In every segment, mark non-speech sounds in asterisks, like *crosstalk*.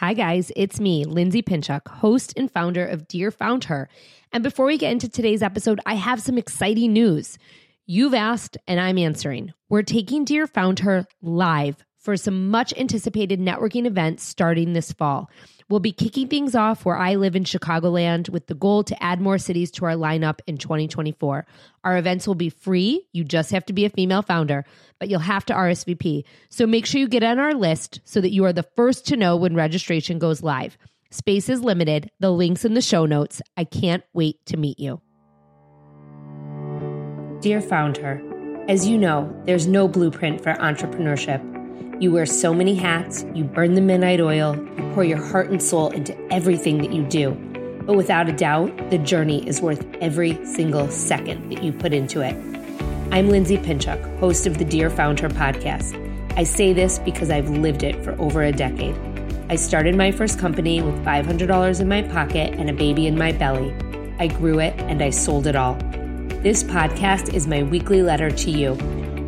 Hi, guys, it's me, Lindsay Pinchuk, host and founder of Dear Found Her. And before we get into today's episode, I have some exciting news. You've asked, and I'm answering. We're taking Dear Found Her live for some much anticipated networking events starting this fall. We'll be kicking things off where I live in Chicagoland with the goal to add more cities to our lineup in 2024. Our events will be free. You just have to be a female founder, but you'll have to RSVP. So make sure you get on our list so that you are the first to know when registration goes live. Space is limited. The link's in the show notes. I can't wait to meet you. Dear Founder, as you know, there's no blueprint for entrepreneurship. You wear so many hats, you burn the midnight oil, you pour your heart and soul into everything that you do. But without a doubt, the journey is worth every single second that you put into it. I'm Lindsay Pinchuk, host of the Dear Founder podcast. I say this because I've lived it for over a decade. I started my first company with $500 in my pocket and a baby in my belly. I grew it and I sold it all. This podcast is my weekly letter to you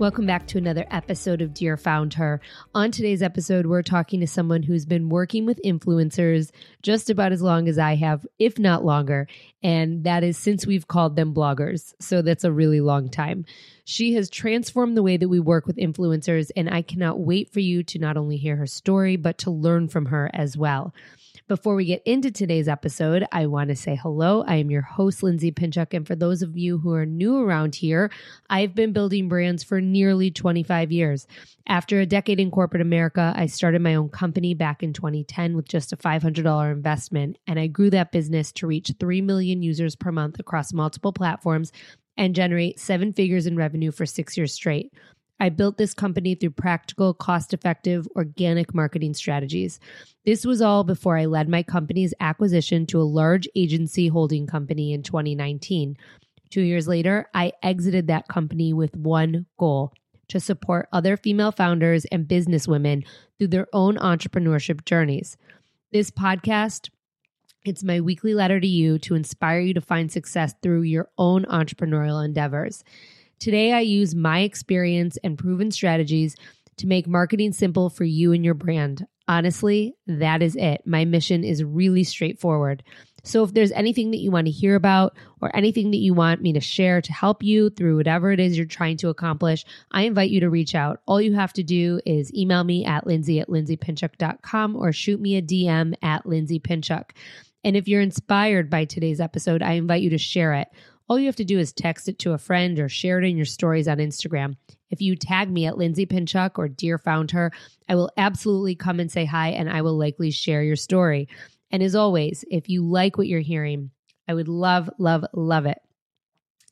Welcome back to another episode of Dear Found Her. On today's episode, we're talking to someone who's been working with influencers just about as long as I have, if not longer. And that is since we've called them bloggers. So that's a really long time. She has transformed the way that we work with influencers, and I cannot wait for you to not only hear her story, but to learn from her as well. Before we get into today's episode, I want to say hello. I am your host, Lindsay Pinchuk. And for those of you who are new around here, I've been building brands for nearly 25 years. After a decade in corporate America, I started my own company back in 2010 with just a $500 investment. And I grew that business to reach 3 million users per month across multiple platforms and generate seven figures in revenue for six years straight. I built this company through practical, cost effective, organic marketing strategies. This was all before I led my company's acquisition to a large agency holding company in 2019. Two years later, I exited that company with one goal to support other female founders and businesswomen through their own entrepreneurship journeys. This podcast, it's my weekly letter to you to inspire you to find success through your own entrepreneurial endeavors. Today, I use my experience and proven strategies to make marketing simple for you and your brand. Honestly, that is it. My mission is really straightforward. So, if there's anything that you want to hear about or anything that you want me to share to help you through whatever it is you're trying to accomplish, I invite you to reach out. All you have to do is email me at lindsay at lindsaypinchuk.com or shoot me a DM at lindsaypinchuk. And if you're inspired by today's episode, I invite you to share it. All you have to do is text it to a friend or share it in your stories on Instagram. If you tag me at Lindsay Pinchuk or Dear Found Her, I will absolutely come and say hi and I will likely share your story. And as always, if you like what you're hearing, I would love, love, love it.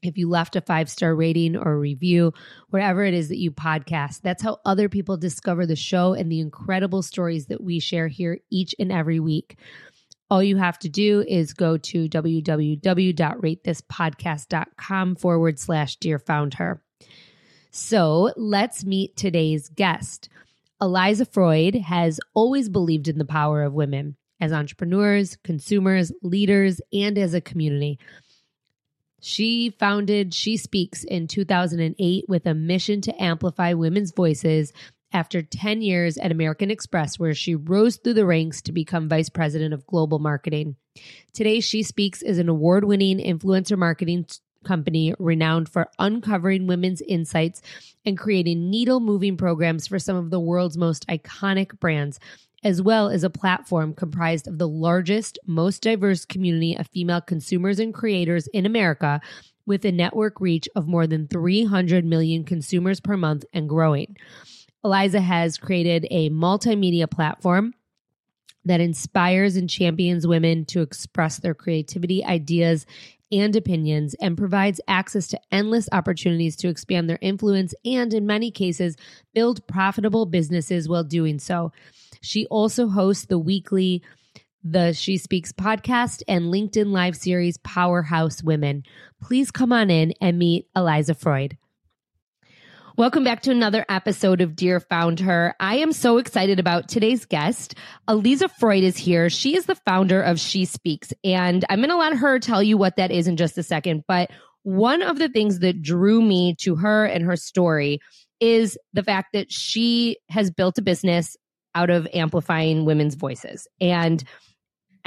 If you left a five star rating or review, wherever it is that you podcast, that's how other people discover the show and the incredible stories that we share here each and every week. All you have to do is go to www.ratethispodcast.com forward slash dear found her. So let's meet today's guest. Aliza Freud has always believed in the power of women as entrepreneurs, consumers, leaders, and as a community. She founded SheSpeaks in 2008 with a mission to amplify women's voices after 10 years at American Express, where she rose through the ranks to become vice president of global marketing. Today, SheSpeaks is an award winning influencer marketing company renowned for uncovering women's insights and creating needle moving programs for some of the world's most iconic brands, as well as a platform comprised of the largest, most diverse community of female consumers and creators in America. With a network reach of more than 300 million consumers per month and growing. Aliza has created a multimedia platform that inspires and champions women to express their creativity, ideas, and opinions, and provides access to endless opportunities to expand their influence and, in many cases, build profitable businesses while doing so. She also hosts the weekly the SheSpeaks podcast and LinkedIn Live series Powerhouse Women. Please come on in and meet Aliza Freud. Welcome back to another episode of Dear Found Her. I am so excited about today's guest. Aliza Freud is here. She is the founder of SheSpeaks, and I'm going to let her tell you what that is in just a second. But one of the things that drew me to her and her story is the fact that she has built a business out of amplifying women's voices. And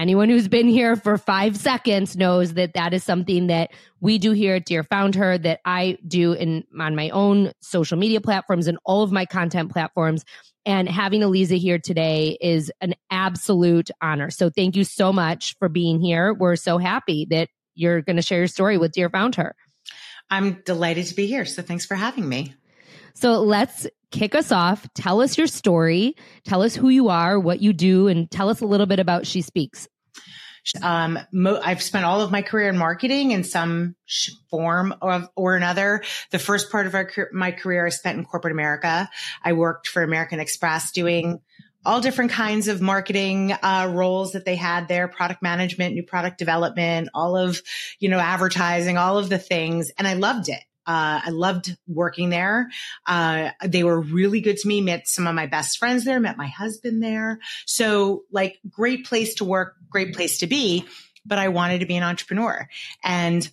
anyone who's been here for five seconds knows that that is something that we do here at Dear Found Her, that I do in on my own social media platforms and all of my content platforms. And having Aliza here today is an absolute honor. So thank you so much for being here. We're so happy that you're going to share your story with Dear Found Her. I'm delighted to be here. So thanks for having me. So let's kick us off. Tell us your story. Tell us who you are, what you do, and tell us a little bit about SheSpeaks. Um, mo- I've spent all of my career in marketing in some sh- form of, or another. The first part of our, my career I spent in corporate America. I worked for American Express doing all different kinds of marketing uh, roles that they had there product management new product development all of you know advertising all of the things and i loved it uh, I loved working there. Uh, they were really good to me. Met some of my best friends there. Met my husband there. So like great place to work, great place to be. But I wanted to be an entrepreneur and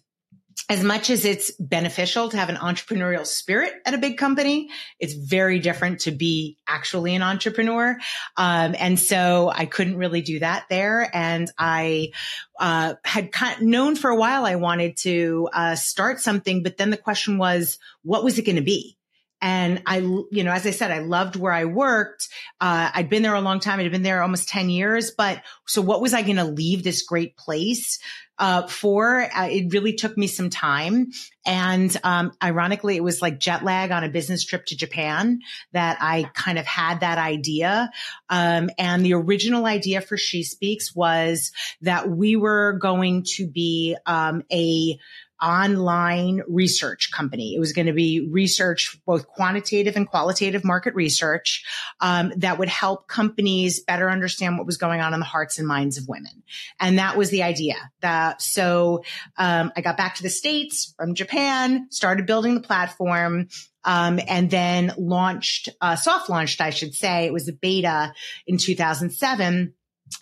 as much as it's beneficial to have an entrepreneurial spirit at a big company, it's very different to be actually an entrepreneur. Um, and so I couldn't really do that there. And I uh, had known for a while I wanted to uh, start something, but then the question was, what was it going to be? And I, you know, as I said, I loved where I worked. Uh, I'd been there a long time. I'd been there almost 10 years. But so what was I going to leave this great place? Uh, for uh, it really took me some time and um, ironically it was like jet lag on a business trip to japan that i kind of had that idea um, and the original idea for SheSpeaks was that we were going to be um, a online research company. It was going to be research, both quantitative and qualitative market research, um, that would help companies better understand what was going on in the hearts and minds of women. And that was the idea. That so um, I got back to the states from Japan, started building the platform. Um, and then launched, uh, soft launched, I should say. It was a beta in 2007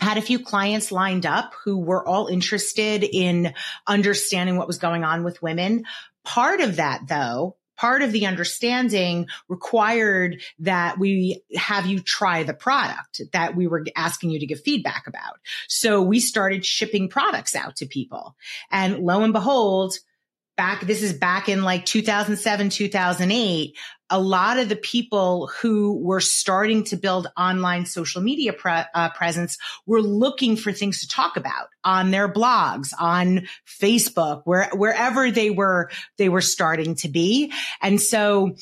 had a few clients lined up who were all interested in understanding what was going on with women. Part of that though, part of the understanding required that we have you try the product that we were asking you to give feedback about. So we started shipping products out to people and lo and behold, back, this is back in like 2007, 2008, a lot of the people who were starting to build online social media pre- uh, presence were looking for things to talk about on their blogs, on Facebook, where, wherever they were, they were starting to be. And so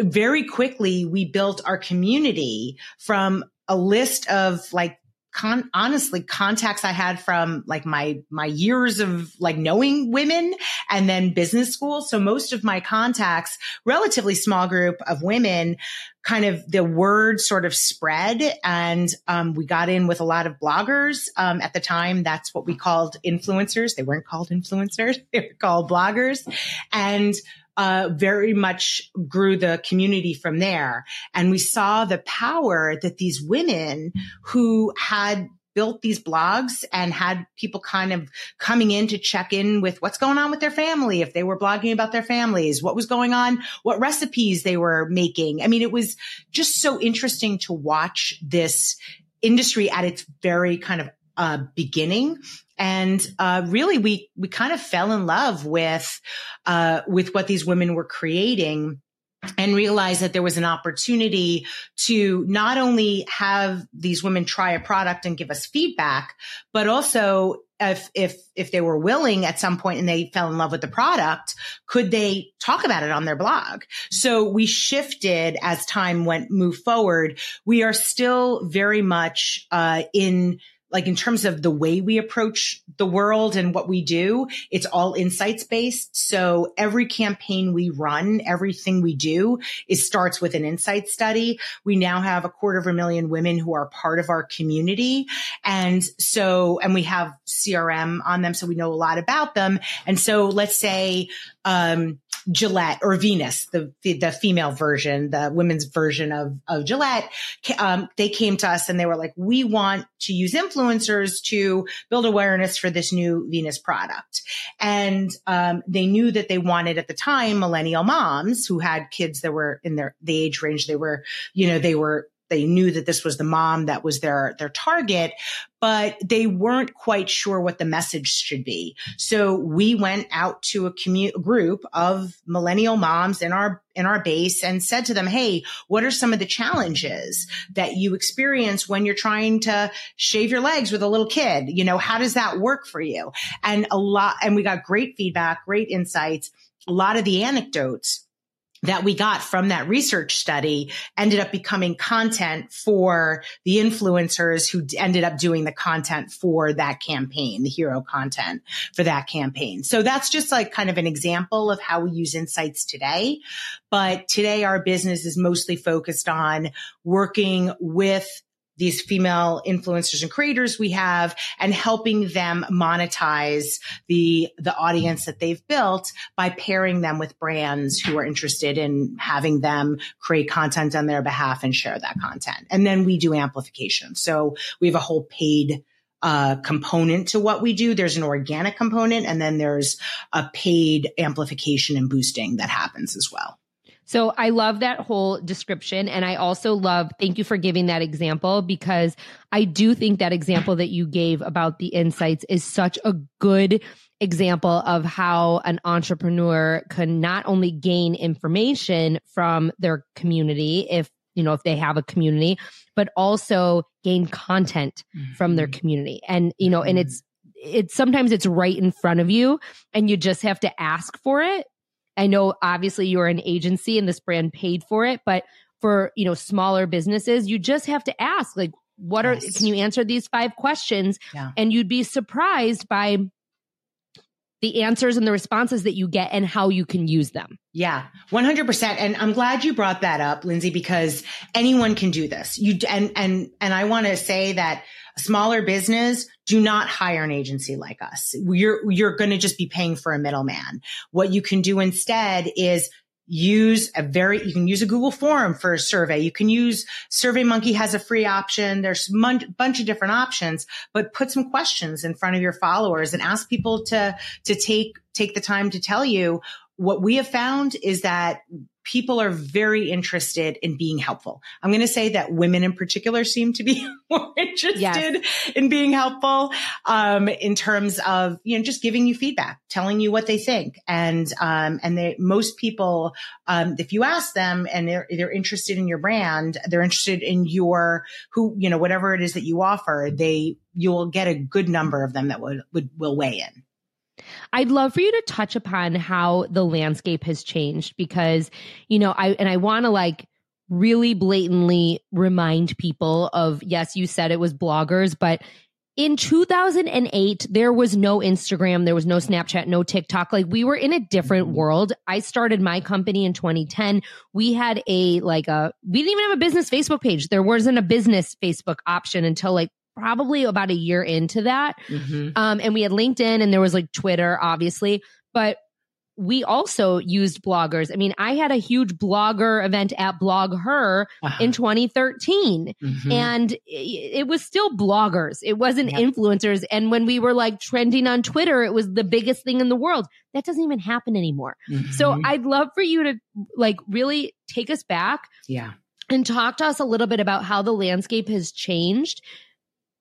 very quickly we built our community from a list of like con- honestly contacts I had from like my, my years of like knowing women and then business school. So most of my contacts, relatively small group of women, kind of the word sort of spread and um, we got in with a lot of bloggers. Um, at the time that's what we called influencers. They weren't called influencers. *laughs* They were called bloggers. And uh, very much grew the community from there. And we saw the power that these women who had built these blogs and had people kind of coming in to check in with what's going on with their family. If they were blogging about their families, what was going on, what recipes they were making. I mean, it was just so interesting to watch this industry at its very kind of uh, beginning and uh, really we we kind of fell in love with uh, with what these women were creating and realized that there was an opportunity to not only have these women try a product and give us feedback but also if if if they were willing at some point and they fell in love with the product could they talk about it on their blog? So we shifted as time went moved forward. We are still very much uh, in like in terms of the way we approach the world and what we do, it's all insights based. So every campaign we run, everything we do is starts with an insight study. We now have a quarter of a million women who are part of our community. And so, and we have CRM on them. So we know a lot about them. And so let's say, um, Gillette or Venus, the, the, female version, the women's version of of Gillette, um, they came to us and they were like, "We want to use influencers to build awareness for this new Venus product," and um, they knew that they wanted at the time millennial moms who had kids that were in their the age range they were, you know, they were they knew that this was the mom that was their their target but they weren't quite sure what the message should be. So we went out to a commu- group of millennial moms in our in our base and said to them hey what are some of the challenges that you experience when you're trying to shave your legs with a little kid? You know how does that work for you? And a lot and we got great feedback great insights a lot of the anecdotes that we got from that research study ended up becoming content for the influencers who ended up doing the content for that campaign, the hero content for that campaign. So that's just like kind of an example of how we use insights today. But today our business is mostly focused on working with these female influencers and creators we have and helping them monetize the the audience that they've built by pairing them with brands who are interested in having them create content on their behalf and share that content. And then we do amplification. So we have a whole paid uh, component to what we do. There's an organic component and then there's a paid amplification and boosting that happens as well. So I love that whole description. And I also love, thank you for giving that example because I do think that example that you gave about the insights is such a good example of how an entrepreneur can not only gain information from their community if you know if they have a community but also gain content mm-hmm. from their mm-hmm. community and you know and mm-hmm. it's it's sometimes it's right in front of you and you just have to ask for it I know obviously you're an agency and this brand paid for it, but for, you know, smaller businesses, you just have to ask like, what yes. are, can you answer these five questions? Yeah. And you'd be surprised by the answers and the responses that you get and how you can use them. Yeah, 100%. And I'm glad you brought that up, Lindsay, because anyone can do this. You, and, and, and I want to say that smaller business, do not hire an agency like us. You're, you're going to just be paying for a middleman. What you can do instead is use a very, you can use a Google form for a survey. You can use SurveyMonkey has a free option. There's a bunch of different options, but put some questions in front of your followers and ask people to, to take, take the time to tell you what we have found is that people are very interested in being helpful. I'm going to say that women in particular seem to be *laughs* more interested yes. in being helpful, um, in terms of, you know, just giving you feedback, telling you what they think. And, um, and they, most people, um, if you ask them and they're, they're interested in your brand, they're interested in your, who, you know, whatever it is that you offer, they, you'll get a good number of them that would, would, will weigh in. I'd love for you to touch upon how the landscape has changed because, you know, I, and I want to like really blatantly remind people of, yes, you said it was bloggers, but in 2008, there was no Instagram, there was no Snapchat, no TikTok. Like we were in a different mm-hmm. world. I started my company in 2010. We had a, like a, we didn't even have a business Facebook page. There wasn't a business Facebook option until like probably about a year into that. Mm-hmm. Um, and we had LinkedIn and there was like Twitter, obviously, but we also used bloggers. I mean, I had a huge blogger event at BlogHer uh-huh. in 2013, mm-hmm. and it, it, was still bloggers. It wasn't yep. influencers. And when we were like trending on Twitter, it was the biggest thing in the world. That doesn't even happen anymore. Mm-hmm. So I'd love for you to like really take us back. Yeah. And talk to us a little bit about how the landscape has changed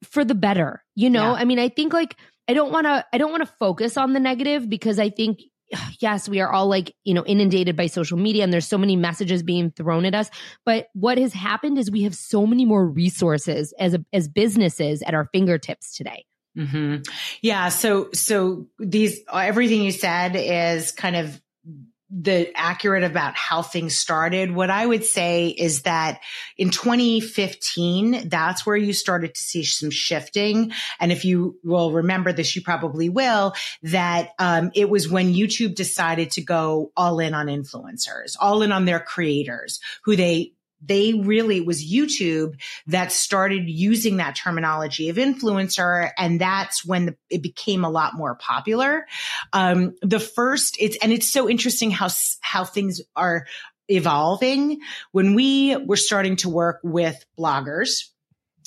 for the better. You know, yeah. I mean, I think like I don't want to I don't want to focus on the negative because I think *sighs* yes, we are all like, you know, inundated by social media and there's so many messages being thrown at us, but what has happened is we have so many more resources as a, as businesses at our fingertips today. Mm-hmm. Yeah, so so these everything you said is kind of the accurate about how things started. What I would say is that in 2015, that's where you started to see some shifting. And if you will remember this, you probably will, that um, it was when YouTube decided to go all in on influencers, all in on their creators who they they really was YouTube that started using that terminology of influencer. And that's when the, it became a lot more popular. Um, the first it's, and it's so interesting how, how things are evolving. When we were starting to work with bloggers,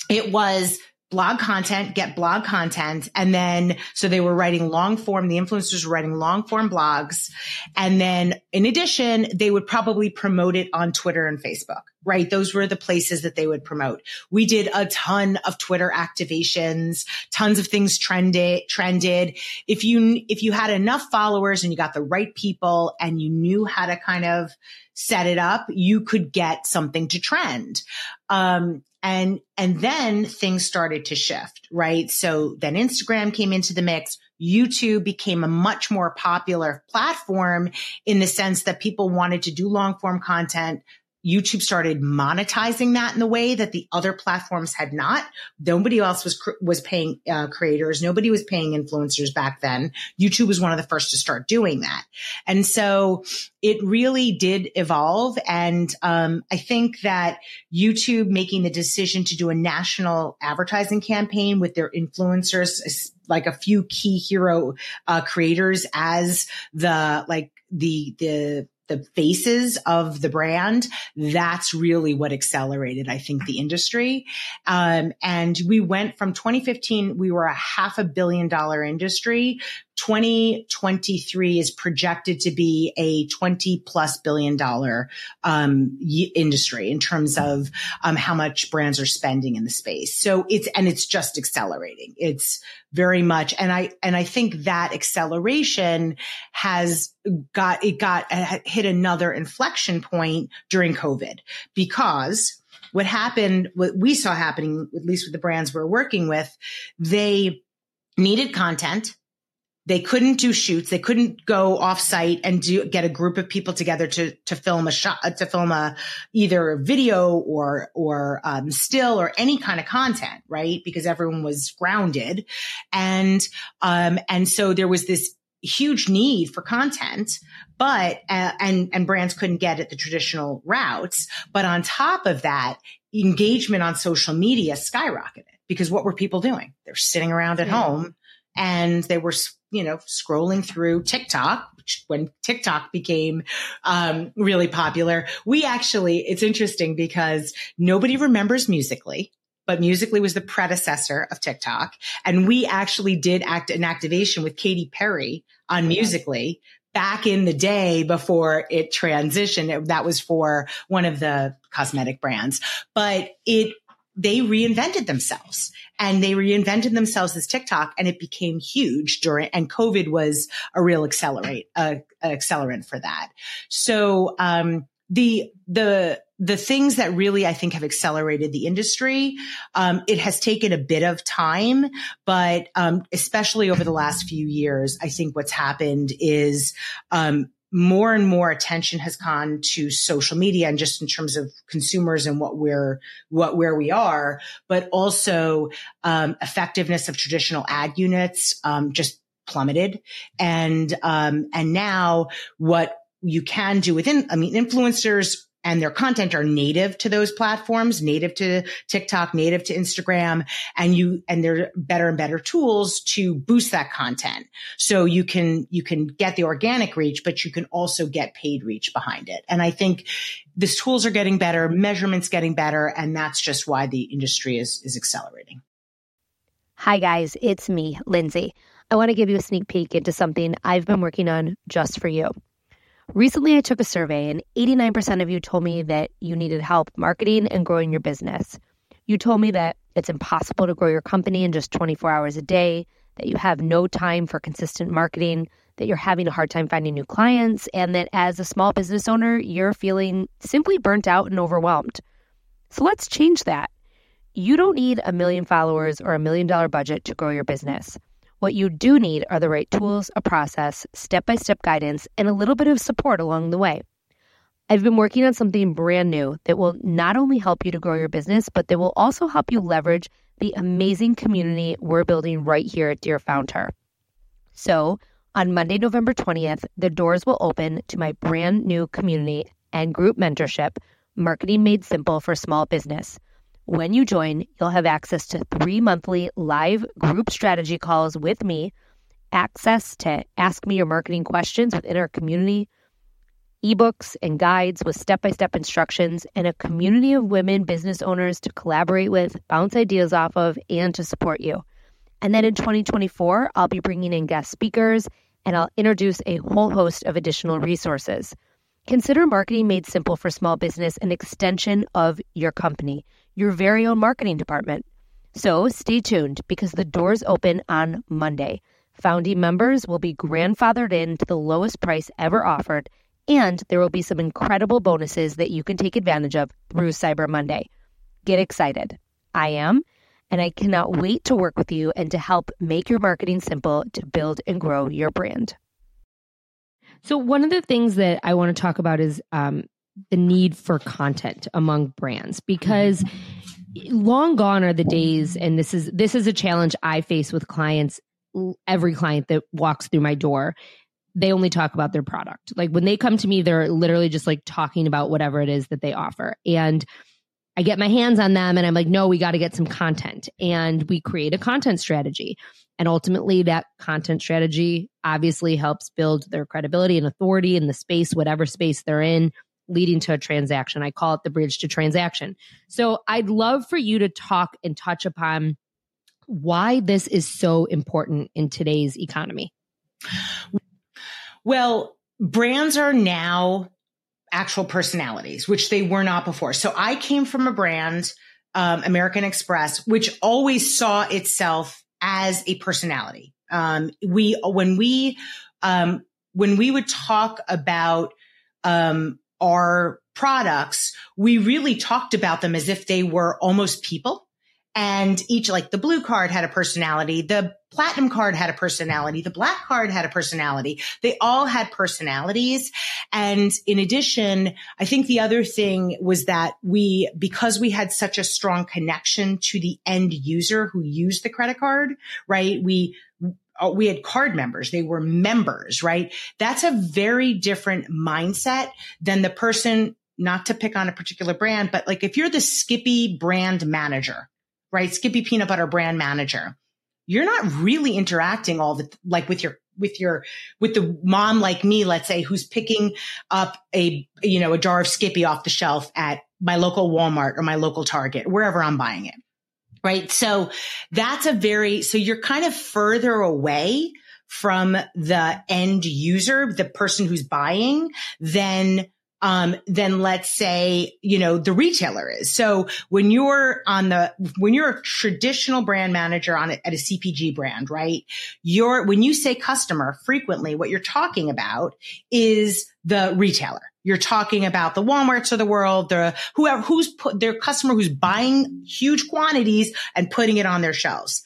it was blog content, get blog content. And then, so they were writing long form, the influencers were writing long form blogs. And then in addition, they would probably promote it on Twitter and Facebook, right? Those were the places that they would promote. We did a ton of Twitter activations, tons of things trended, trended. If you, if you had enough followers and you got the right people and you knew how to kind of set it up, you could get something to trend. Um, and, and then things started to shift, right? So then Instagram came into the mix. YouTube became a much more popular platform in the sense that people wanted to do long form content. YouTube started monetizing that in the way that the other platforms had not. Nobody else was was paying uh, creators. Nobody was paying influencers back then. YouTube was one of the first to start doing that, and so it really did evolve. And um, I think that YouTube making the decision to do a national advertising campaign with their influencers, like a few key hero uh, creators, as the like the the the faces of the brand, that's really what accelerated, I think, the industry. Um, and we went from 2015, we were a half a billion dollar industry 2023 is projected to be a 20 plus billion dollar um, y- industry in terms of um, how much brands are spending in the space. So it's and it's just accelerating. It's very much, and I and I think that acceleration has got it got uh, hit another inflection point during COVID because what happened, what we saw happening, at least with the brands we're working with, they needed content they couldn't do shoots. They couldn't go off site and do get a group of people together to to film a shot to film a either a video or or um, still or any kind of content, right? Because everyone was grounded, and um and so there was this huge need for content, but uh, and and brands couldn't get it the traditional routes. But on top of that, engagement on social media skyrocketed because what were people doing? They're sitting around at yeah. home and they were you know, scrolling through TikTok, when TikTok became um, really popular. We actually, it's interesting because nobody remembers Musical.ly but Musical.ly was the predecessor of TikTok. And we actually did act an activation with Katy Perry on Musical.ly back in the day before it transitioned. That was for one of the cosmetic brands, but it they reinvented themselves and they reinvented themselves as TikTok and it became huge during, and COVID was a real accelerate, uh, accelerant for that. So, um, the, the, the things that really I think have accelerated the industry, um, it has taken a bit of time, but um, especially over the last few years, I think what's happened is um, more and more attention has gone to social media and just in terms of consumers and what we're what where we are but also um, effectiveness of traditional ad units um, just plummeted. And um, and now what you can do within i mean influencers and their content are native to those platforms, native to TikTok, native to Instagram, and you, and there are better and better tools to boost that content. So you can, you can get the organic reach, but you can also get paid reach behind it. And I think these tools are getting better, measurements getting better, and that's just why the industry is, is accelerating. Hi guys, it's me, Lindsay. I want to give you a sneak peek into something I've been working on just for you. Recently, I took a survey, and 89% of you told me that you needed help marketing and growing your business. You told me that it's impossible to grow your company in just 24 hours a day, that you have no time for consistent marketing, that you're having a hard time finding new clients, and that as a small business owner, you're feeling simply burnt out and overwhelmed. So let's change that. You don't need a million followers or a million dollar budget to grow your business. What you do need are the right tools, a process, step by step guidance, and a little bit of support along the way. I've been working on something brand new that will not only help you to grow your business, but that will also help you leverage the amazing community we're building right here at Dear Found Her. So, on Monday, November 20th, the doors will open to my brand new community and group mentorship, Marketing Made Simple for Small Business. When you join, you'll have access to three monthly live group strategy calls with me, access to ask me your marketing questions within our community, ebooks and guides with step by step instructions, and a community of women business owners to collaborate with, bounce ideas off of, and to support you. And then in 2024, I'll be bringing in guest speakers and I'll introduce a whole host of additional resources. Consider Marketing Made Simple for Small Business an extension of your company, your very own marketing department. So stay tuned because the doors open on Monday. Founding members will be grandfathered in to the lowest price ever offered, and there will be some incredible bonuses that you can take advantage of through Cyber Monday. Get excited. I am, and I cannot wait to work with you and to help make your marketing simple to build and grow your brand. So, one of the things that I want to talk about is um, the need for content among brands because long gone are the days and this is this is a challenge I face with clients every client that walks through my door they only talk about their product like when they come to me they're literally just like talking about whatever it is that they offer and I get my hands on them and I'm like, no, we got to get some content. And we create a content strategy. And ultimately, that content strategy obviously helps build their credibility and authority in the space, whatever space they're in, leading to a transaction. I call it the bridge to transaction. So I'd love for you to talk and touch upon why this is so important in today's economy. Well, brands are now actual personalities, which they were not before. So I came from a brand, um, American Express, which always saw itself as a personality. Um, we, when we, um, when we would talk about, um, our products, we really talked about them as if they were almost people. And each like the blue card had a personality the platinum card had a personality the black card had a personality. They all had personalities. And in addition i think the other thing was that we because we had such a strong connection to the end user who used the credit card right we Oh, we had card members. They were members, right? That's a very different mindset than the person, not to pick on a particular brand, but like if you're the Skippy brand manager, right? Skippy Peanut Butter brand manager. You're not really interacting all the, like with your, with your, with the mom like me, let's say, who's picking up a, you know, a jar of Skippy off the shelf at my local Walmart or my local Target, wherever I'm buying it. Right. So that's a very, so you're kind of further away from the end user, the person who's buying than um, than let's say, you know, the retailer is. So when you're on the, when you're a traditional brand manager on a, at a CPG brand, right? You're, when you say customer frequently, what you're talking about is the retailer. You're talking about the Walmarts of the world, the whoever, who's put their customer who's buying huge quantities and putting it on their shelves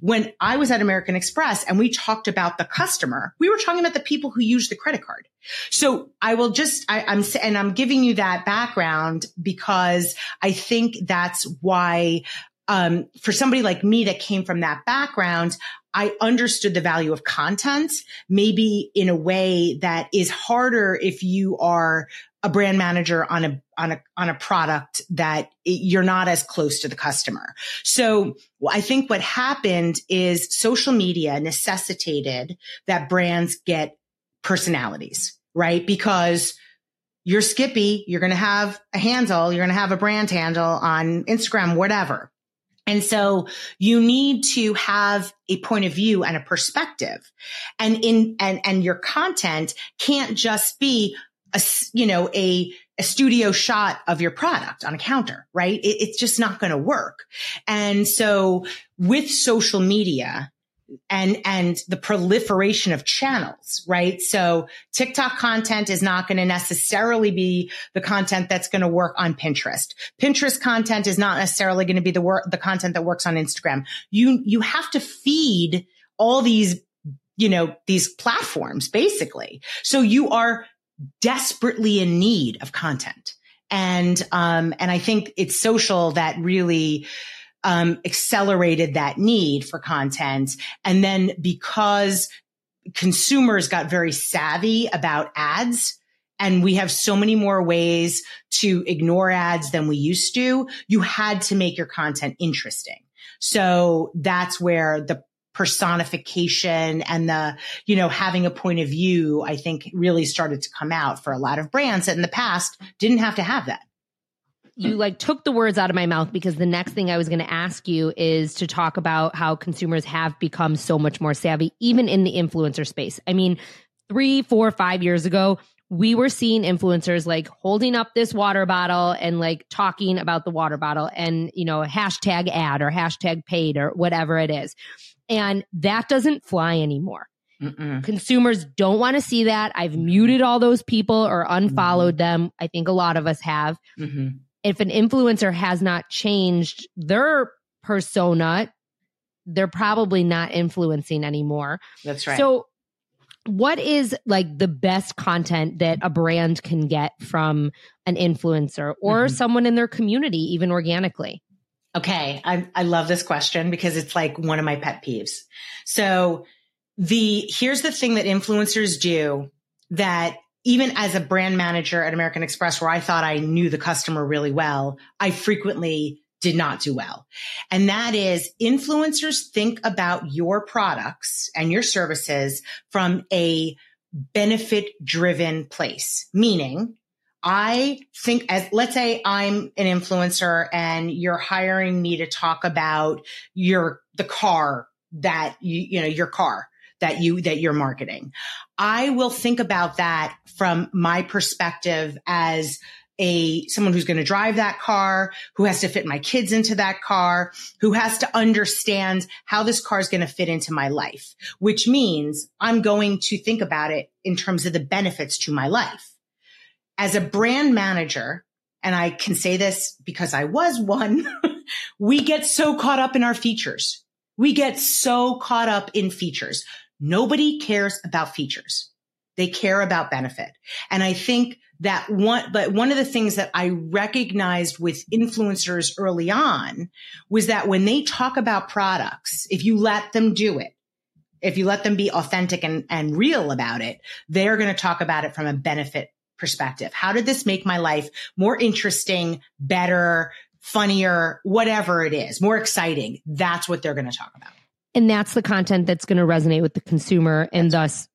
when I was at American Express and we talked about the customer, we were talking about the people who use the credit card. So I will just, I, am and I'm giving you that background because I think that's why, um, for somebody like me that came from that background, I understood the value of content, maybe in a way that is harder if you are a brand manager on a on a on a product that you're not as close to the customer. So I think what happened is social media necessitated that brands get personalities, right? Because you're Skippy, you're going to have a handle, you're going to have a brand handle on Instagram, whatever. And so you need to have a point of view and a perspective. And in, and, and your content can't just be a, you know, a, a studio shot of your product on a counter, right? It, it's just not going to work. And so with social media, and and the proliferation of channels, right? So TikTok content is not going to necessarily be the content that's going to work on Pinterest. Pinterest content is not necessarily going to be the work the content that works on Instagram. You you have to feed all these, you know, these platforms basically. So you are desperately in need of content. And, um, and I think it's social that really, um, accelerated that need for content. And then because consumers got very savvy about ads, and we have so many more ways to ignore ads than we used to. You had to make your content interesting. So that's where the personification and the, you know, having a point of view, I think really started to come out for a lot of brands that in the past didn't have to have that. You like took the words out of my mouth because the next thing I was going to ask you is to talk about how consumers have become so much more savvy, even in the influencer space. I mean, three, four, five years ago, we were seeing influencers like holding up this water bottle and like talking about the water bottle and, you know, hashtag ad or hashtag paid or whatever it is. And that doesn't fly anymore. Mm-mm. Consumers don't want to see that. I've muted all those people or unfollowed mm-hmm. them. I think a lot of us have. Mm-hmm. If an influencer has not changed their persona, they're probably not influencing anymore. That's right. So what is like the best content that a brand can get from an influencer or mm-hmm. someone in their community, even organically? Okay. I, I love this question because it's like one of my pet peeves. So the, here's the thing that influencers do that even as a brand manager at American Express, where I thought I knew the customer really well, I frequently did not do well. And that is influencers think about your products and your services from a benefit driven place, meaning I think as let's say I'm an influencer and you're hiring me to talk about your the car that you you know your car that you that you're marketing. I will think about that from my perspective as a someone who's going to drive that car, who has to fit my kids into that car, who has to understand how this car is going to fit into my life, which means I'm going to think about it in terms of the benefits to my life. As a brand manager, and I can say this because I was one, *laughs* we get so caught up in our features. We get so caught up in features. Nobody cares about features. They care about benefit. And I think that one, but one of the things that I recognized with influencers early on was that when they talk about products, if you let them do it, if you let them be authentic and, and real about it, they're going to talk about it from a benefit perspective. How did this make my life more interesting, better, funnier, whatever it is, more exciting? That's what they're going to talk about. And that's the content that's going to resonate with the consumer and thus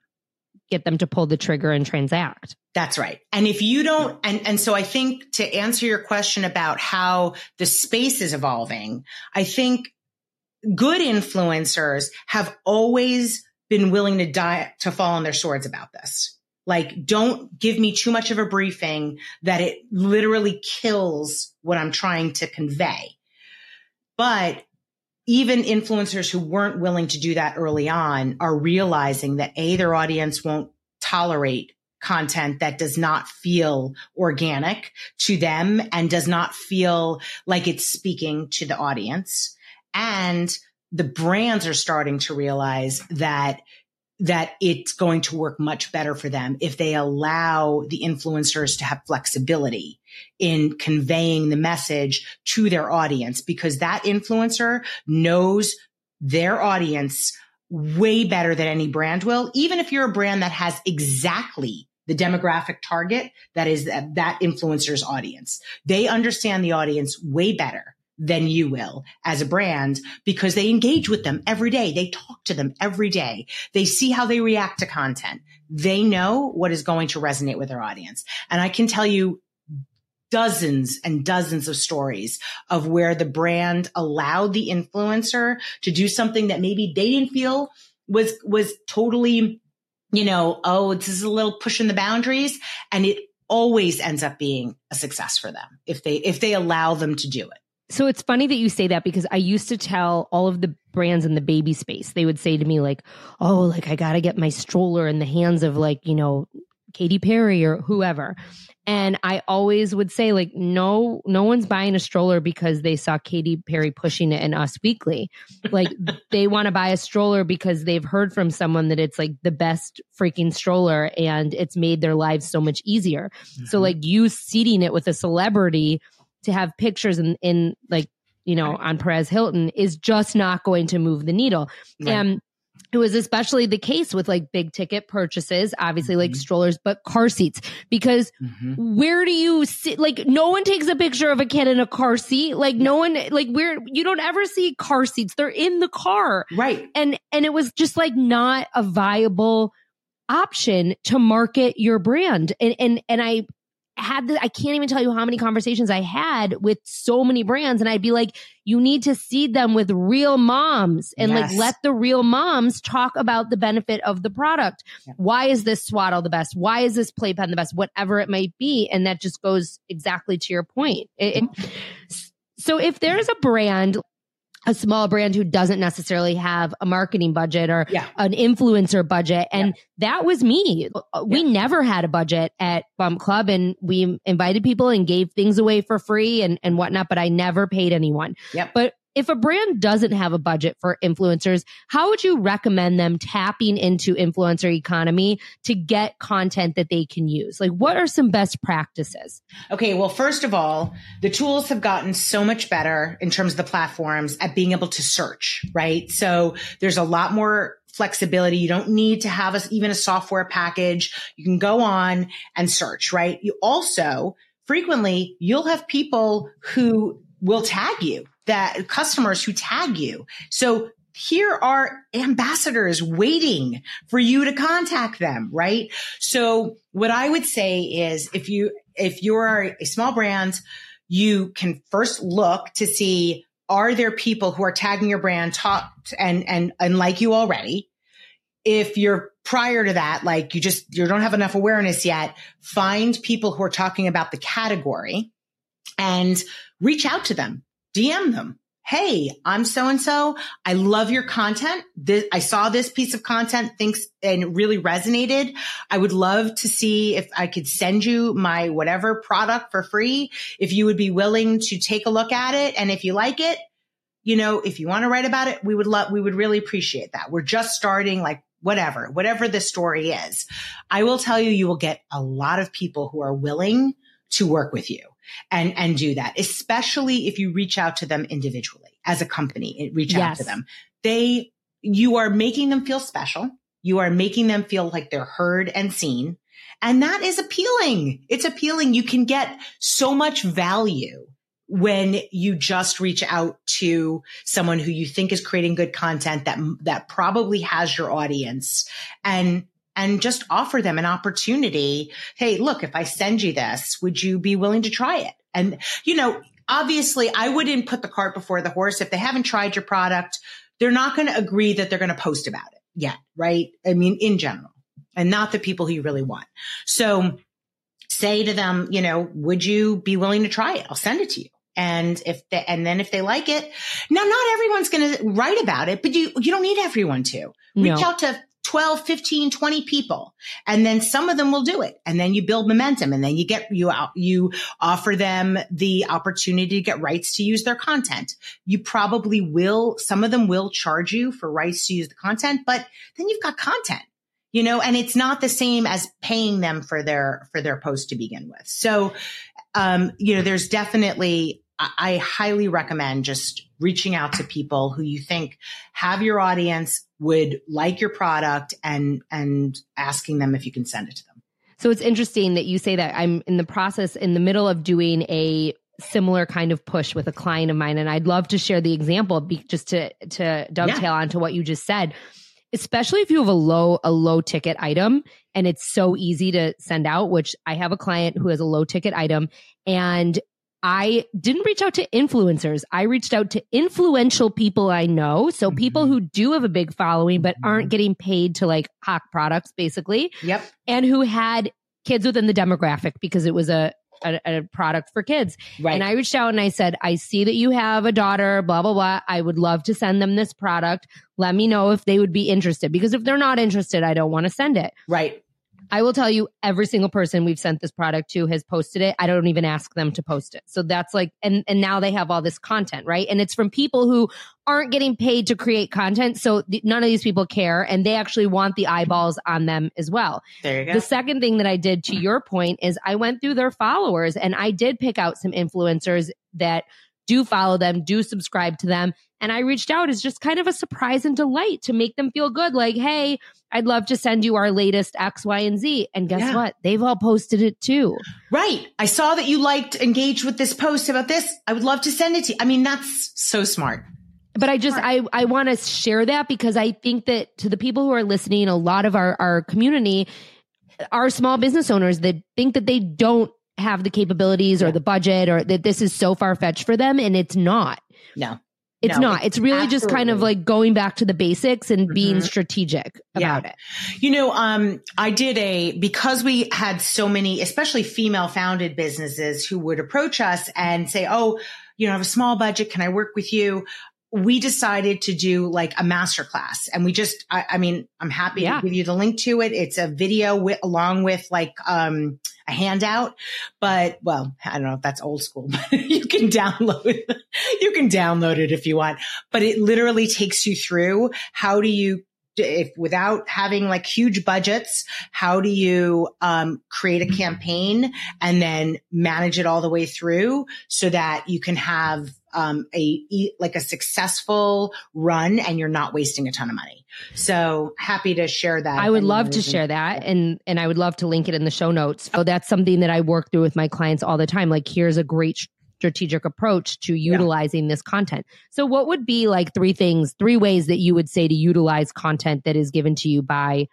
get them to pull the trigger and transact. That's right. And if you don't, and, and so I think to answer your question about how the space is evolving, I think good influencers have always been willing to die, to fall on their swords about this. Like, don't give me too much of a briefing that it literally kills what I'm trying to convey. But even influencers who weren't willing to do that early on are realizing that A, their audience won't tolerate content that does not feel organic to them and does not feel like it's speaking to the audience. And the brands are starting to realize that that it's going to work much better for them if they allow the influencers to have flexibility in conveying the message to their audience because that influencer knows their audience way better than any brand will, even if you're a brand that has exactly the demographic target that is that, that influencer's audience. They understand the audience way better than you will as a brand because they engage with them every day. They talk to them every day. They see how they react to content. They know what is going to resonate with their audience. And I can tell you dozens and dozens of stories of where the brand allowed the influencer to do something that maybe they didn't feel was, was totally, you know, oh, this is a little pushing the boundaries. And it always ends up being a success for them if they, if they allow them to do it. So it's funny that you say that because I used to tell all of the brands in the baby space, they would say to me, like, oh, like I got to get my stroller in the hands of like, you know, Katy Perry or whoever. And I always would say, like, no, no one's buying a stroller because they saw Katy Perry pushing it in Us Weekly. Like, *laughs* they want to buy a stroller because they've heard from someone that it's like the best freaking stroller and it's made their lives so much easier. Mm-hmm. So, like, you seating it with a celebrity to have pictures in, in like, you know, on Perez Hilton is just not going to move the needle. Right. And it was especially the case with like big ticket purchases, obviously mm-hmm. like strollers, but car seats. Because mm-hmm. where do you sit? Like, no one takes a picture of a kid in a car seat. Like, no one, like, where you don't ever see car seats. They're in the car. Right. And, and it was just like not a viable option to market your brand. And, and, and I, had the, I can't even tell you how many conversations I had with so many brands. And I'd be like, you need to seed them with real moms and yes. like let the real moms talk about the benefit of the product. Yeah. Why is this swaddle the best? Why is this playpen the best? Whatever it might be. And that just goes exactly to your point. It, it, mm-hmm. so if there's a brand a small brand who doesn't necessarily have a marketing budget or yeah. an influencer budget. And yeah. that was me. We yeah. never had a budget at Bump Club and we invited people and gave things away for free and, and whatnot, but I never paid anyone. Yep. But if a brand doesn't have a budget for influencers, how would you recommend them tapping into influencer economy to get content that they can use? Like, what are some best practices? Okay. Well, first of all, the tools have gotten so much better in terms of the platforms at being able to search, right? So there's a lot more flexibility. You don't need to have a, even a software package. You can go on and search, right? You also frequently you'll have people who will tag you that customers who tag you. So here are ambassadors waiting for you to contact them, right? So what I would say is if you, if you're a small brand, you can first look to see are there people who are tagging your brand top and and and like you already if you're prior to that like you just you don't have enough awareness yet find people who are talking about the category and reach out to them DM them. Hey, I'm so and so. I love your content. This, I saw this piece of content thinks and it really resonated. I would love to see if I could send you my whatever product for free. If you would be willing to take a look at it. And if you like it, you know, if you want to write about it, we would love, we would really appreciate that. We're just starting like whatever, whatever the story is. I will tell you, you will get a lot of people who are willing to work with you and, and do that, especially if you reach out to them individually as a company, reach yes. out to them. They, you are making them feel special. You are making them feel like they're heard and seen. And that is appealing. It's appealing. You can get so much value when you just reach out to someone who you think is creating good content that that probably has your audience and and just offer them an opportunity. Hey, look, if I send you this, would you be willing to try it? And, you know, obviously I wouldn't put the cart before the horse. If they haven't tried your product, they're not going to agree that they're going to post about it yet. Right. I mean, in general and not the people who you really want. So say to them, you know, would you be willing to try it? I'll send it to you. And if they, and then if they like it, now not everyone's going to write about it, but you, you don't need everyone to reach no. out to 12, 15, 20 people. And then some of them will do it. And then you build momentum and then you get, you out, you offer them the opportunity to get rights to use their content. You probably will, some of them will charge you for rights to use the content, but then you've got content, you know, and it's not the same as paying them for their, for their post to begin with. So, um, you know, there's definitely, I highly recommend just reaching out to people who you think have your audience, would like your product and, and asking them if you can send it to them. So it's interesting that you say that I'm in the process in the middle of doing a similar kind of push with a client of mine and I'd love to share the example be, just to to dovetail yeah. onto what you just said especially if you have a low a low ticket item and it's so easy to send out which I have a client who has a low ticket item and I didn't reach out to influencers. I reached out to influential people I know. So mm-hmm. people who do have a big following, but aren't mm-hmm. getting paid to like hawk products, basically. Yep. And who had kids within the demographic because it was a, a, a product for kids. Right. And I reached out and I said, I see that you have a daughter, blah, blah, blah. I would love to send them this product. Let me know if they would be interested because if they're not interested, I don't want to send it. Right I will tell you, every single person we've sent this product to has posted it. I don't even ask them to post it. So that's like, and, and now they have all this content, right? And it's from people who aren't getting paid to create content. So th- none of these people care and they actually want the eyeballs on them as well. There you go. The second thing that I did to your point is I went through their followers and I did pick out some influencers that do follow them, do subscribe to them. And I reached out as just kind of a surprise and delight to make them feel good. Like, hey, I'd love to send you our latest X, Y, and Z. And guess Yeah. what? They've all posted it too. Right. I saw that you liked, engaged with this post about this. I would love to send it to you. I mean, that's so smart. But I just I I want to share that because I think that to the people who are listening, a lot of our our community are small business owners that think that they don't have the capabilities or the budget or that this is so far fetched for them and it's not. No. It's No, not. It's really just kind of like going back to the basics and being Mhm. strategic Yeah. about it. You know, um, I did a, because we had so many, especially female founded businesses who would approach us and say, Oh, you know, I have a small budget. Can I work with you? We decided to do like a master class and we just, I, I mean, I'm happy Yeah. to give you the link to it. It's a video with, along with like, um, a handout, but well, I don't know if that's old school, *laughs* but you can download, you can download it if you want, but it literally takes you through how do you if without having like huge budgets, how do you um, create a campaign and then manage it all the way through so that you can have um, a like a successful run and you're not wasting a ton of money. So happy to share that. I would love to share that and and I would love to link it in the show notes. So that's something that I work through with my clients all the time. Like here's a great strategic approach to utilizing this content. So what would be like three things, three ways that you would say to utilize content that is given to you by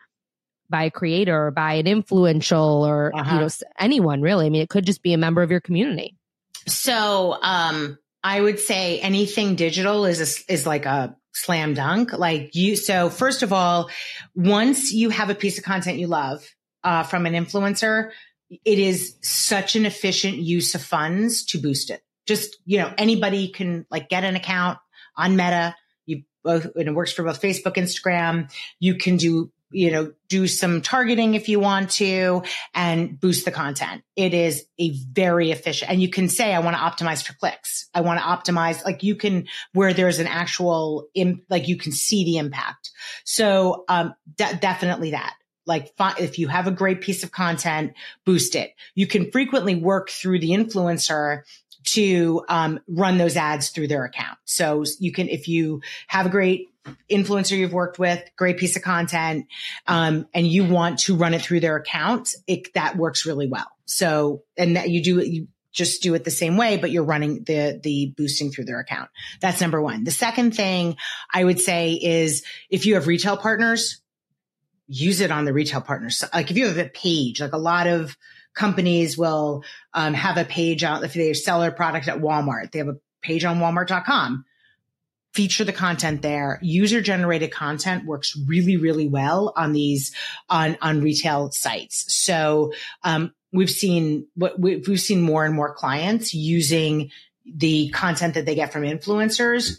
by a creator or by an influential or Uh-huh. you know anyone really. I mean it could just be a member of your community. So, um, I would say anything digital is a, is like a slam dunk. Like you, so first of all, once you have a piece of content you love, uh, from an influencer, it is such an efficient use of funds to boost it. Just, you know, anybody can like get an account on Meta. You both, and it works for both Facebook, Instagram. You can do, you know, do some targeting if you want to and boost the content. It is a very efficient, and you can say, I want to optimize for clicks. I want to optimize, like you can, where there's an actual, Im- like you can see the impact. So, um, de- definitely that. Like if you have a great piece of content, boost it. You can frequently work through the influencer to um, run those ads through their account. So you can, if you have a great influencer you've worked with, great piece of content, um, and you want to run it through their account, it, that works really well. So, and that you do you just do it the same way, but you're running the, the boosting through their account. That's number one. The second thing I would say is if you have retail partners, use it on the retail partners. Like if you have a page, like a lot of companies will um, have a page out if they sell their product at Walmart, they have a page on walmart.com. Feature the content there. User generated content works really, really well on these on on retail sites. So um, we've seen what we- we've seen more and more clients using the content that they get from influencers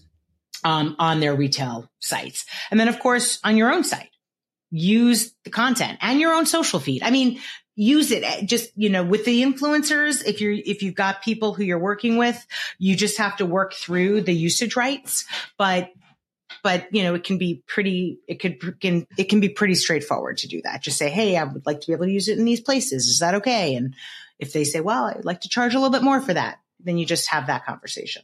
um, on their retail sites, and then of course on your own site use the content and your own social feed. I mean, use it just, you know, with the influencers. If you're, if you've got people who you're working with, you just have to work through the usage rights, but, but, you know, it can be pretty, it could, can, it can be pretty straightforward to do that. Just say, Hey, I would like to be able to use it in these places. Is that okay? And if they say, well, I'd like to charge a little bit more for that, then you just have that conversation.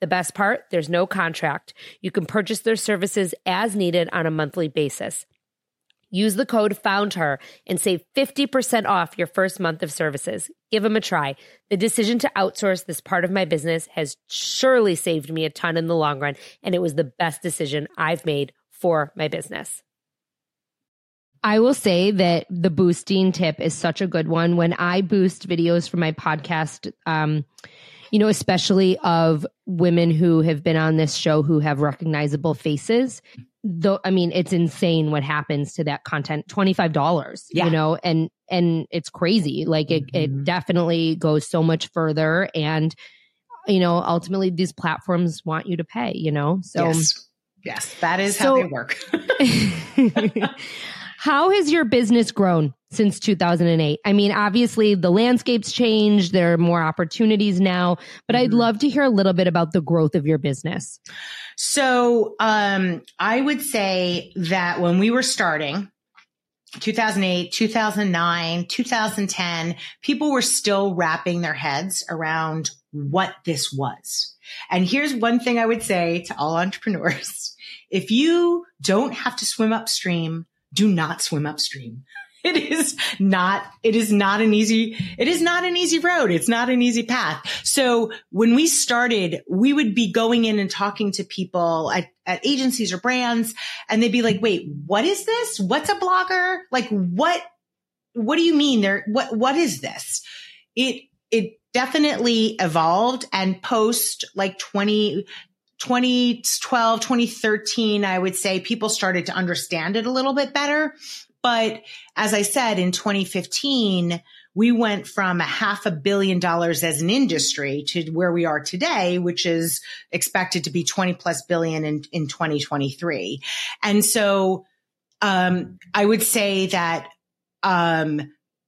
The best part, there's no contract. You can purchase their services as needed on a monthly basis. Use the code FOUNDHER and save 50% off your first month of services. Give them a try. The decision to outsource this part of my business has surely saved me a ton in the long run, and it was the best decision I've made for my business. I will say that the boosting tip is such a good one. When I boost videos for my podcast, um, you know, especially of women who have been on this show who have recognizable faces, though i mean it's insane what happens to that content. $25 yeah. you know and and it's crazy. Like it, mm-hmm. it definitely goes so much further and you know ultimately these platforms want you to pay you know so yes, yes. That is so, how they work. *laughs* *laughs* How has your business grown since 2008 i mean obviously the landscape's changed there are more opportunities now but mm-hmm. i'd love to hear a little bit about the growth of your business so um, I would say that when we were starting, 2008, 2009, 2010, people were still wrapping their heads around what this was. And here's one thing I would say to all *laughs* entrepreneurs. If you don't have to swim upstream, do not swim upstream. *laughs* it is not, it is not an easy, it is not an easy road. It's not an easy path. So when we started, we would be going in and talking to people at, at agencies or brands and they'd be like, wait, what is this? What's a blogger? Like what, what do you mean there? What, what is this? It, it definitely evolved and post like 20, 2012, 2013, I would say people started to understand it a little bit better. But as I said, in 2015, we went from a half a billion dollars as an industry to where we are today, which is expected to be 20 plus billion in, in 2023. And so, um, I would say that, um,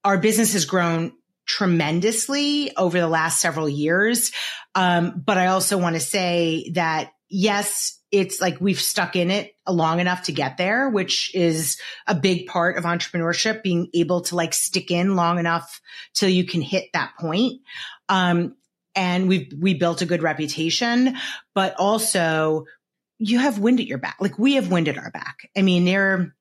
our business has grown tremendously over the last several years. Um, but I also want to say that yes, it's like we've stuck in it long enough to get there, which is a big part of entrepreneurship, being able to like stick in long enough till you can hit that point. Um, and we've, we built a good reputation, but also you have wind at your back. Like we have wind at our back. I mean, there,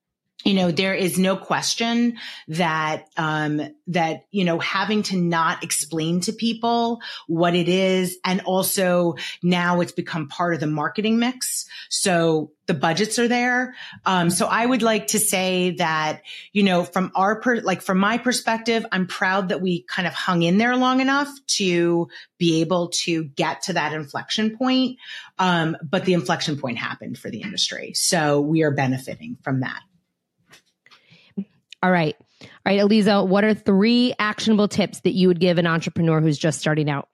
you know, there is no question that, um, that, you know, having to not explain to people what it is. And also now it's become part of the marketing mix. So the budgets are there. Um, so I would like to say that, you know, from our, per, like from my perspective, I'm proud that we kind of hung in there long enough to be able to get to that inflection point. Um, but the inflection point happened for the industry. So we are benefiting from that. All right. All right, Aliza, what are three actionable tips that you would give an entrepreneur who's just starting out?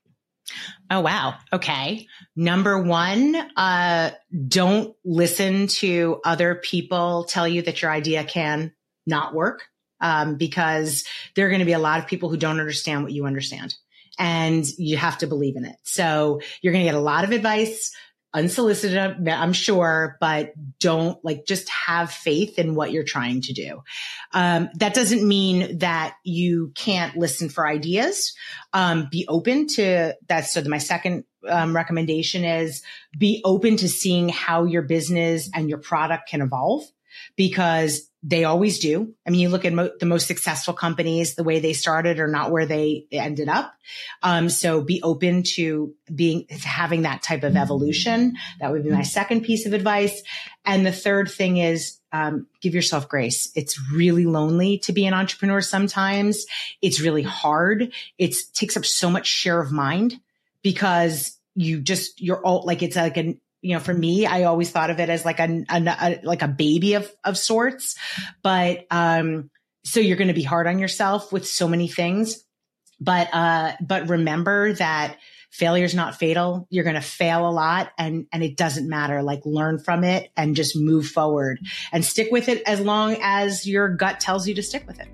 Oh, wow. Okay. Number one, uh, don't listen to other people tell you that your idea can not work. Um, because there are going to be a lot of people who don't understand what you understand and you have to believe in it. So you're going to get a lot of advice unsolicited, I'm sure, but don't like just have faith in what you're trying to do. Um, that doesn't mean that you can't listen for ideas. Um, be open to that. So my second um, recommendation is be open to seeing how your business and your product can evolve because they always do. I mean, you look at mo- the most successful companies, the way they started or not where they ended up. Um, so be open to being, having that type of evolution. That would be my second piece of advice. And the third thing is, um, give yourself grace. It's really lonely to be an entrepreneur sometimes. It's really hard. It takes up so much share of mind because you just, you're all like, it's like an, you know, for me, I always thought of it as like a, a, a like a baby of, of sorts. But, um, so you're going to be hard on yourself with so many things. But, uh, but remember that failure is not fatal. You're going to fail a lot and, and it doesn't matter. Like learn from it and just move forward and stick with it as long as your gut tells you to stick with it.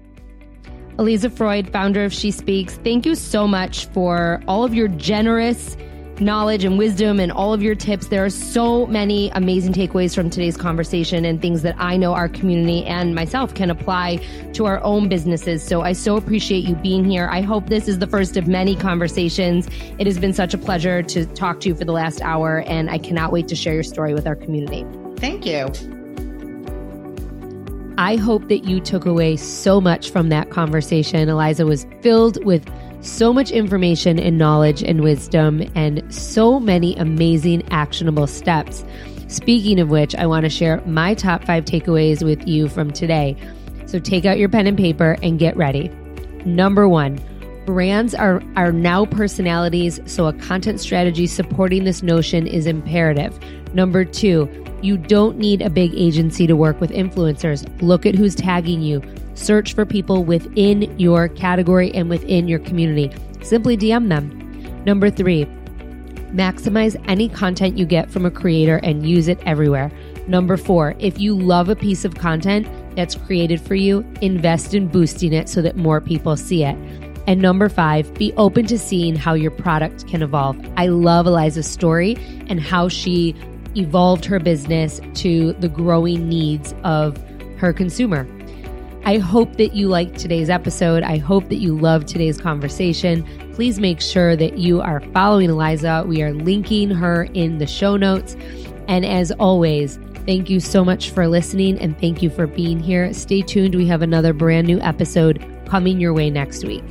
Aliza Freud, founder of SheSpeaks, thank you so much for all of your generous knowledge and wisdom and all of your tips. There are so many amazing takeaways from today's conversation and things that I know our community and myself can apply to our own businesses. So I so appreciate you being here. I hope this is the first of many conversations. It has been such a pleasure to talk to you for the last hour, and I cannot wait to share your story with our community. Thank you. I hope that you took away so much from that conversation. Aliza was filled with so much information and knowledge and wisdom, and so many amazing actionable steps. Speaking of which, I want to share my top five takeaways with you from today. So take out your pen and paper and get ready. Number one, brands are, are now personalities, so a content strategy supporting this notion is imperative. Number two, you don't need a big agency to work with influencers. Look at who's tagging you. Search for people within your category and within your community. Simply DM them. Number three, maximize any content you get from a creator and use it everywhere. Number four, if you love a piece of content that's created for you, invest in boosting it so that more people see it. And number five, be open to seeing how your product can evolve. I love Aliza's story and how she evolved her business to the growing needs of her consumer. I hope that you liked today's episode. I hope that you loved today's conversation. Please make sure that you are following Aliza. We are linking her in the show notes. And as always, thank you so much for listening and thank you for being here. Stay tuned. We have another brand new episode coming your way next week.